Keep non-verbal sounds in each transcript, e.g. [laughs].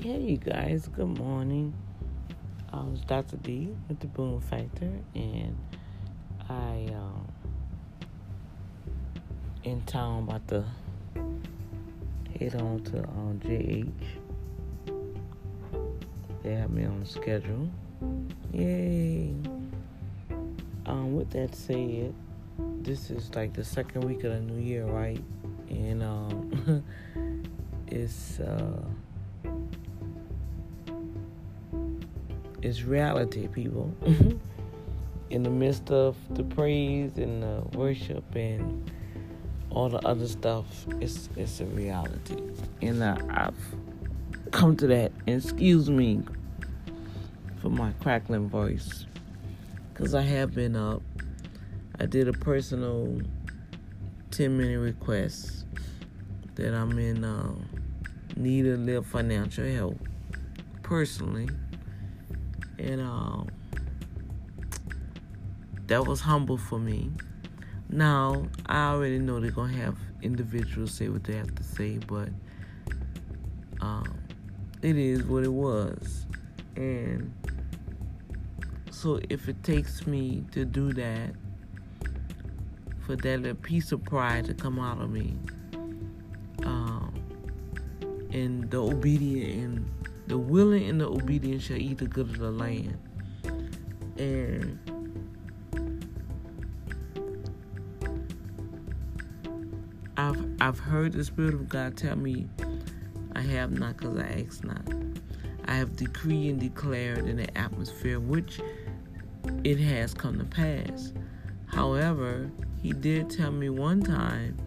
Hey, you guys. Good morning. I was Dr. D with the Boom Factor, and I um in town about to head on to um, JH. They have me on the schedule. Yay! Um, with that said, this is like the second week of the new year, right? And um, [laughs] it's uh, it's reality, people. In the midst of the praise and the worship and all the other stuff, it's it's a reality, and I, I've come to that. excuse me for my crackling voice, because I have been up. I did a personal 10 minute request that I'm in uh, need of a little financial help personally. And uh, that was humble for me. Now, I already know they're going to have individuals say what they have to say, but um, it is what it was. And so if it takes me to do that, for that little piece of pride to come out of me, um, and the obedient and the willing and the obedient shall eat the good of the land. And I've I've heard the Spirit of God tell me, I have not because I ask not. I have decreed and declared in the atmosphere, which it has come to pass. However, he did tell me one time,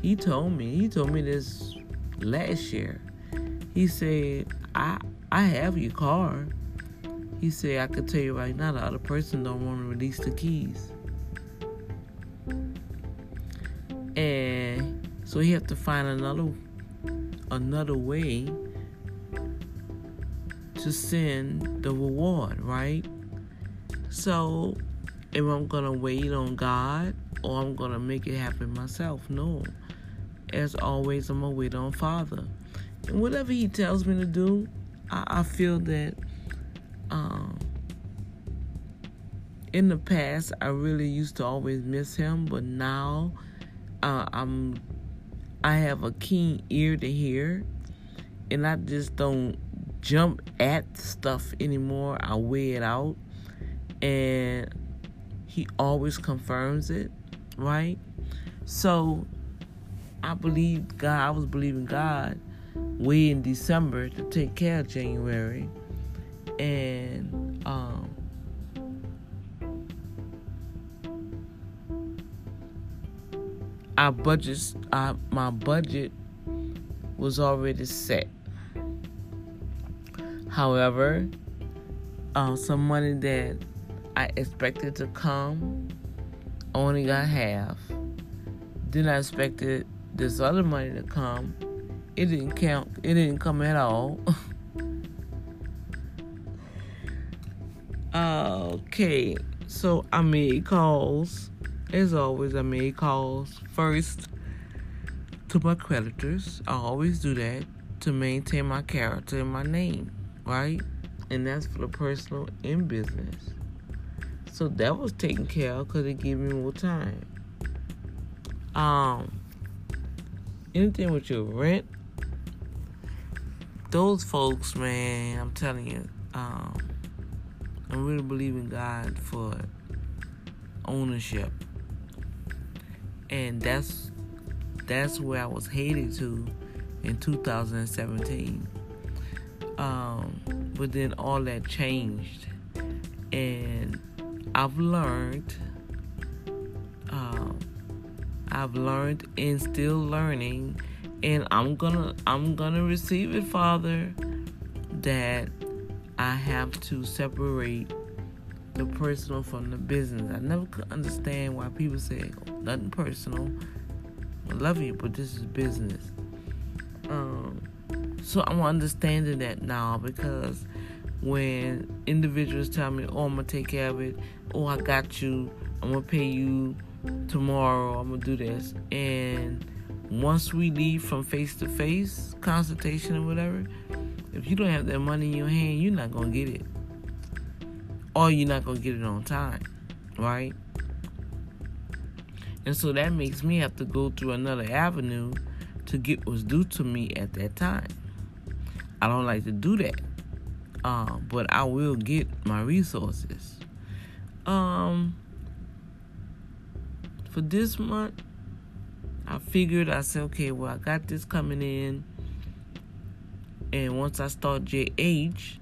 he told me, he told me this last year. He said, I I have your car. He said, I can tell you right now, the other person don't want to release the keys. And so he have to find another another way to send the reward, right? So if I'm gonna wait on God or I'm gonna make it happen myself. No. As always, I'm gonna wait on Father. Whatever He tells me to do, I, I feel that um, in the past I really used to always miss Him, but now uh, I'm I have a keen ear to hear, and I just don't jump at stuff anymore. I weigh it out, and He always confirms it right? So I believed God, I was believing God way in December to take care of January. And um our budgets our, my budget was already set. However, uh, some money that I expected to come only got half. Then I expected this other money to come. It didn't count. It didn't come at all. [laughs] okay, so I made calls. As always, I made calls first to my creditors. I always do that to maintain my character and my name, right? And that's for the personal and business. So that was taken care of because it gave me more time. Um, anything with your rent, those folks, man, I'm telling you, um, I really believe in God for ownership, and that's that's where I was headed to in 2017. Um, but then all that changed, and I've learned, um, I've learned and still learning, and I'm gonna I'm gonna receive it, Father, that I have to separate the personal from the business. I never could understand why people say nothing personal. I love you, but this is business. Um, so I'm understanding that now because when individuals tell me, "Oh, I'm gonna take care of it," "Oh, I got you," "I'm gonna pay you tomorrow," "I'm gonna do this," and once we leave from face to face consultation or whatever, If you don't have that money in your hand, you're not gonna get it, or you're not gonna get it on time, right? And so that makes me have to go through another avenue to get what's due to me at that time. I don't like to do that, uh, but I will get my resources. Um, for this month, I figured I said, okay, well, I got this coming in, and once I start JH,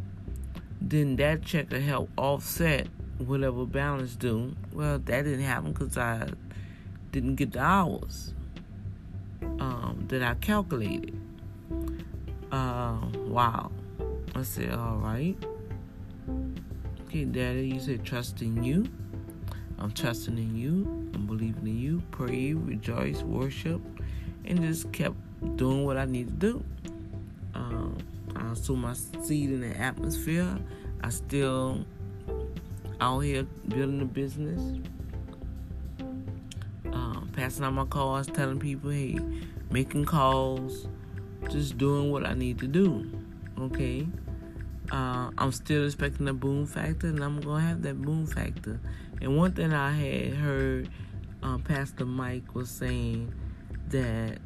then that check will help offset whatever balance due. Well, that didn't happen because I didn't get the hours um, that I calculated. Uh, wow. I said, all right. Okay, Daddy, you said trust in you. I'm trusting in you. I'm believing in you. Pray, rejoice, worship, and just kept doing what I need to do. Um, I sow my seed in the atmosphere. I still out here building a business, um, passing out my calls, telling people, hey, making calls, just doing what I need to do. Okay. Uh, I'm still expecting a boom factor, and I'm gonna have that boom factor. And one thing I had heard um, Pastor Mike was saying that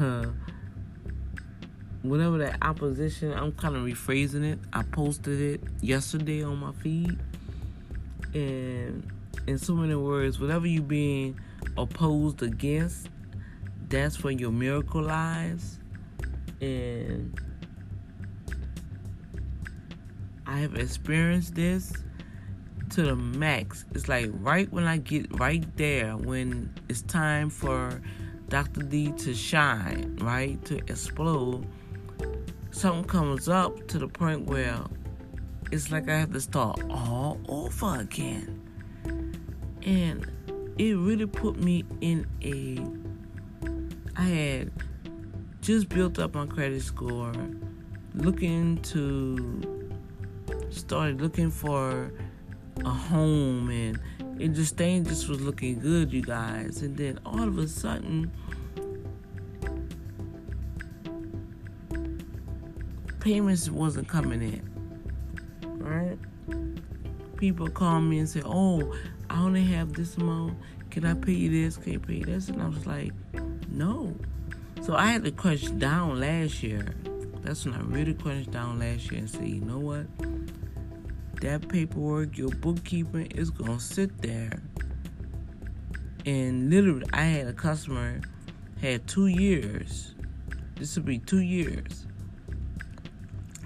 uh, [laughs] whatever that opposition, I'm kind of rephrasing it. I posted it yesterday on my feed, and in so many words, whatever you being opposed against, that's where your miracle lies. And I have experienced this to the max. It's like right when I get right there, when it's time for Dr. D to shine, right, to explode, something comes up to the point where it's like I have to start all over again. And it really put me in a. I had just built up my credit score, looking to, started looking for a home and it just things just was looking good, you guys. And then all of a sudden, payments wasn't coming in. Right? People call me and say, "Oh, I only have this amount. Can I pay you this? Can you pay this?" And I was like, "No." So I had to crunch down last year. That's when I really crunched down last year and say, "You know what?" That paperwork, your bookkeeping is gonna sit there. And literally, I had a customer had two years. This would be two years.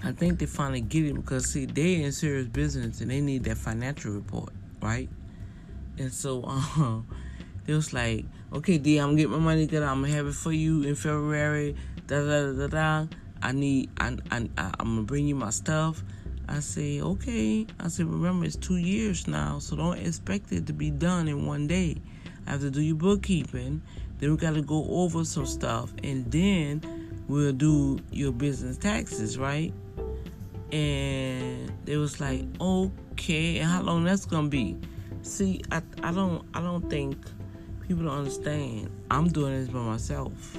I think they finally get it because see they in serious business and they need that financial report, right? And so [laughs] um, it was like, okay, D, I'm gonna get my money together. I'm gonna have it for you in February. Da da da da. I need. I, I I'm gonna bring you my stuff. I say, okay. I said, remember, it's two years now, so don't expect it to be done in one day. I have to do your bookkeeping. Then we got to go over some stuff, and then we'll do your business taxes, right? And they was like, okay, and how long that's gonna be? See, I I don't I don't think people don't understand. I'm doing this by myself.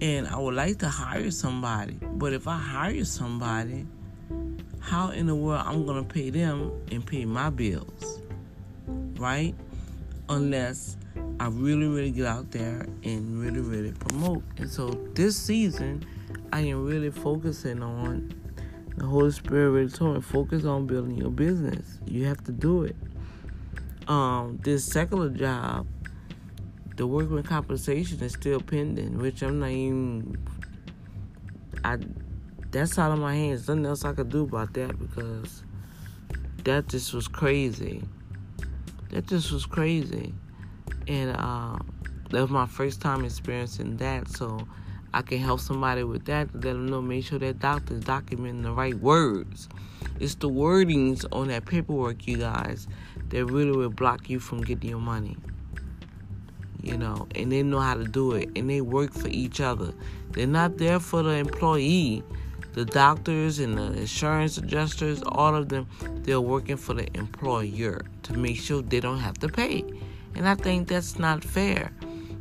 And I would like to hire somebody. But if I hire somebody, how in the world I'm gonna pay them and pay my bills, right? Unless I really, really get out there and really, really promote. And so this season, I am really focusing on the Holy Spirit really told me focus on building your business. You have to do it. Um, this secular job, the workman compensation is still pending, which I'm not even. I that's out of my hands. Nothing else I could do about that because that just was crazy. That just was crazy. And uh, that was my first time experiencing that. So I can help somebody with that let them know, make sure that doctor's documenting the right words. It's the wordings on that paperwork, you guys, that really will block you from getting your money. You know, and they know how to do it, and they work for each other. They're not there for the employee the doctors and the insurance adjusters, all of them, they're working for the employer to make sure they don't have to pay. And I think that's not fair.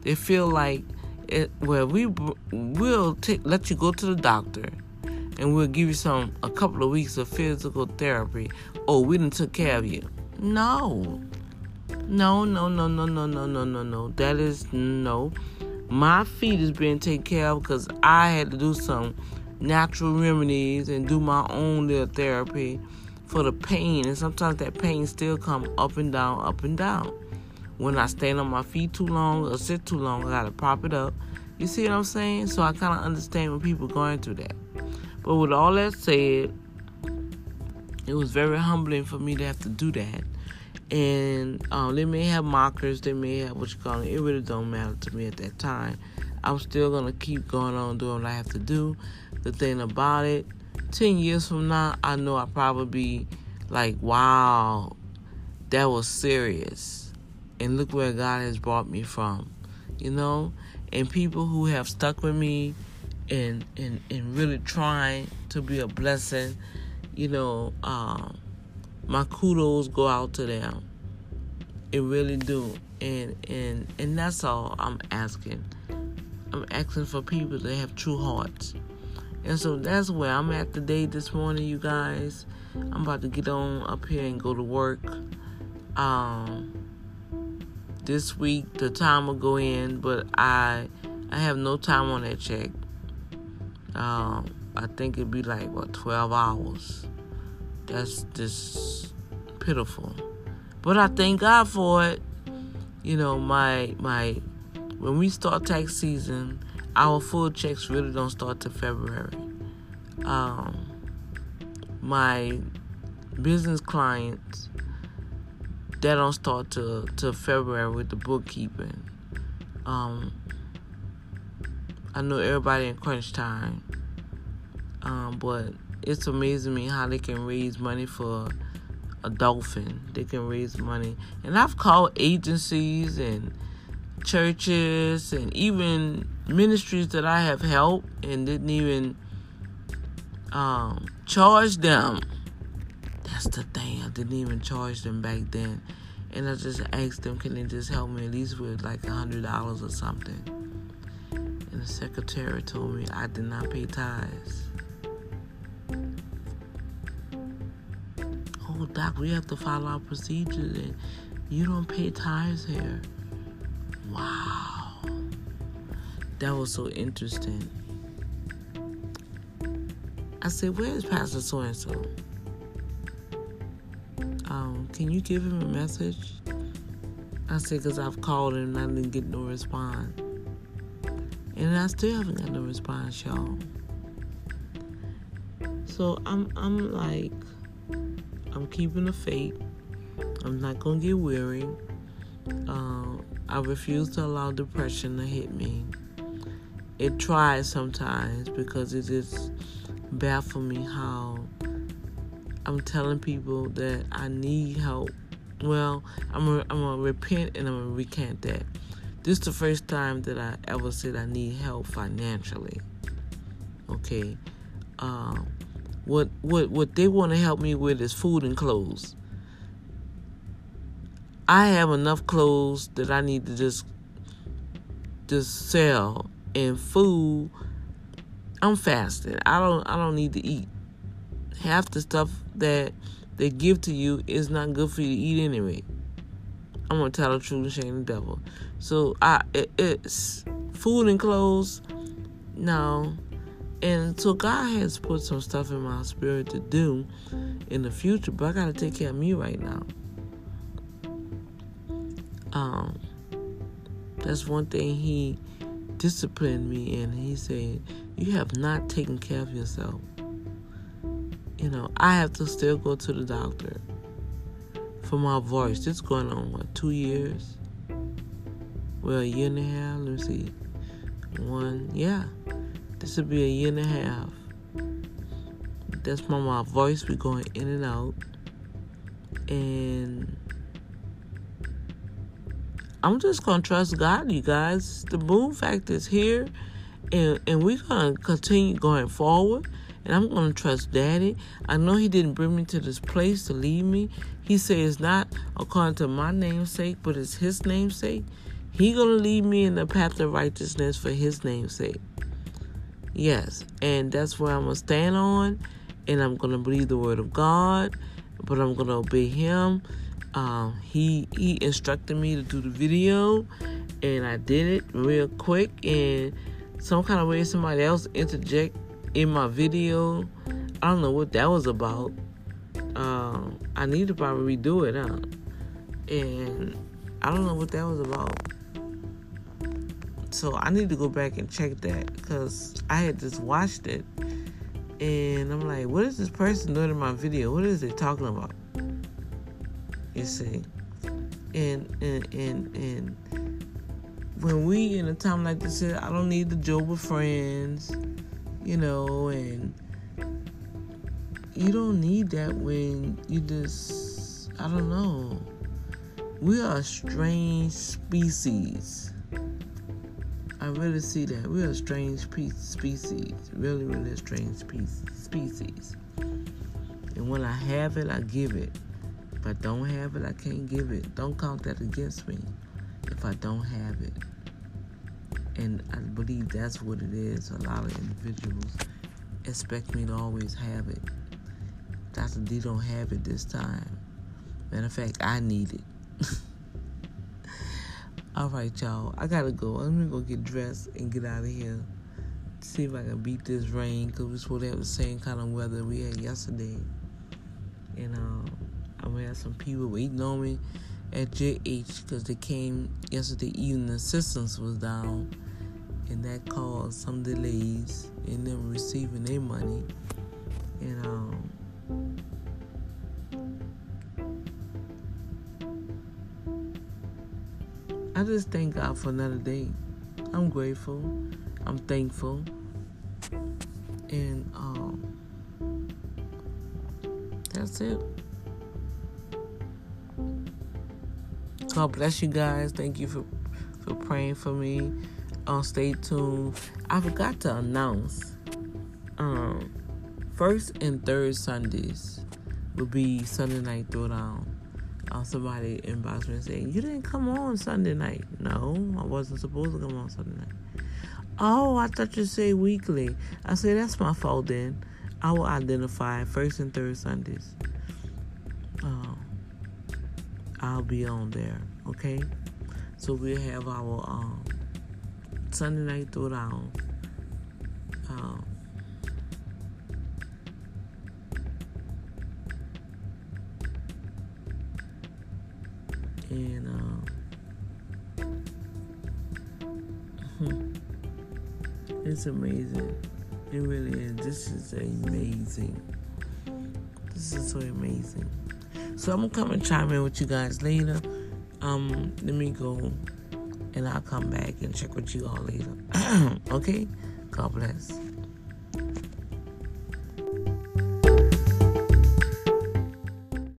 They feel like, it, well, we will take, let you go to the doctor and we'll give you some a couple of weeks of physical therapy. Oh, we didn't took care of you. No. No, no, no, no, no, no, no, no, no. That is no. My feet is being taken care of because I had to do some natural remedies and do my own little therapy for the pain. And sometimes that pain still come up and down, up and down. When I stand on my feet too long or sit too long, I gotta prop it up. You see what I'm saying? So I kind of understand when people going through that. But with all that said, it was very humbling for me to have to do that. And um, they may have markers, they may have what you call it. It really don't matter to me at that time. I'm still gonna keep going on doing what I have to do. The thing about it, ten years from now, I know I'll probably be like, wow, that was serious. And look where God has brought me from. You know? And people who have stuck with me and and, and really trying to be a blessing, you know, um, my kudos go out to them. It really do. And and and that's all I'm asking. I'm asking for people that have true hearts. And so that's where I'm at today this morning, you guys. I'm about to get on up here and go to work. Um this week the time will go in, but I I have no time on that check. Um I think it'd be like what 12 hours. That's just pitiful. But I thank God for it. You know, my my when we start tax season, our full checks really don't start till February. Um, my business clients they don't start till till February with the bookkeeping. Um, I know everybody in crunch time, um, but it's amazing me how they can raise money for a dolphin. They can raise money, and I've called agencies and churches and even ministries that I have helped and didn't even um, charge them. That's the thing. I didn't even charge them back then. And I just asked them, can they just help me at least with like a hundred dollars or something? And the secretary told me I did not pay tithes. Oh, doc, we have to follow our procedures, and you don't pay tithes here. Wow. That was so interesting. I said, Where's Pastor so and so? Can you give him a message? I said, Because I've called him and I didn't get no response. And I still haven't got no response, y'all. So I'm I'm like I'm keeping the faith. I'm not gonna get weary. Um, I refuse to allow depression to hit me. It tries sometimes because it just baffles me how I'm telling people that I need help. Well, I'm gonna, I'm gonna repent and I'm gonna recant that. This is the first time that I ever said I need help financially. Okay, um, what what what they want to help me with is food and clothes. I have enough clothes that I need to just just sell and food. I'm fasting. I don't I don't need to eat. Half the stuff that they give to you is not good for you to eat anyway. I'm gonna tell the truth and shame the devil. So I it, it's food and clothes. No. And so God has put some stuff in my spirit to do in the future, but I gotta take care of me right now. Um, that's one thing he disciplined me in. He said, You have not taken care of yourself. You know, I have to still go to the doctor for my voice. This going on, what, two years? Well, a year and a half. Let me see. One, yeah. This will be a year and a half. That's why my voice be going in and out. And I'm just gonna trust God, you guys. The boom factor is here, and and we're gonna continue going forward. And I'm gonna trust Daddy. I know He didn't bring me to this place to leave me. He says not according to my namesake, but it's His namesake. He gonna lead me in the path of righteousness for His namesake. Yes, and that's where I'm gonna stand on, and I'm gonna believe the word of God, but I'm gonna obey Him. Um, he he instructed me to do the video, and I did it real quick. And some kind of way somebody else interject in my video. I don't know what that was about. Um, I need to probably redo it, huh? And I don't know what that was about. So I need to go back and check that because I had just watched it and I'm like, what is this person doing in my video? What is they talking about? You see, and and and and when we in a time like this, I don't need the Job friends, you know, and you don't need that when you just I don't know. We are a strange species. I really see that. We're a strange species. Really, really a strange species. And when I have it, I give it. If I don't have it, I can't give it. Don't count that against me if I don't have it. And I believe that's what it is. A lot of individuals expect me to always have it. Dr. D don't have it this time. Matter of fact, I need it. [laughs] All right, y'all. I gotta go. I'm gonna go get dressed and get out of here. See if I can beat this rain because we're supposed to have the same kind of weather we had yesterday. And um, I'm some people waiting on me at JH because they came yesterday evening. The systems was down, and that caused some delays in them receiving their money. And um, I just thank God for another day. I'm grateful. I'm thankful. And um, that's it. God bless you guys. Thank you for for praying for me. Uh, stay tuned. I forgot to announce. Um, first and third Sundays will be Sunday night throwdown uh, somebody inboxed me saying, You didn't come on Sunday night. No, I wasn't supposed to come on Sunday night. Oh, I thought you say weekly. I said, That's my fault then. I will identify first and third Sundays. Uh, I'll be on there, okay? So we'll have our um, Sunday night throwdown. Um, and um, [laughs] it's amazing. It really is. This is amazing. This is so amazing. So I'm gonna come and chime in with you guys later. Um, let me go, and I'll come back and check with you all later. [clears throat] okay. God bless.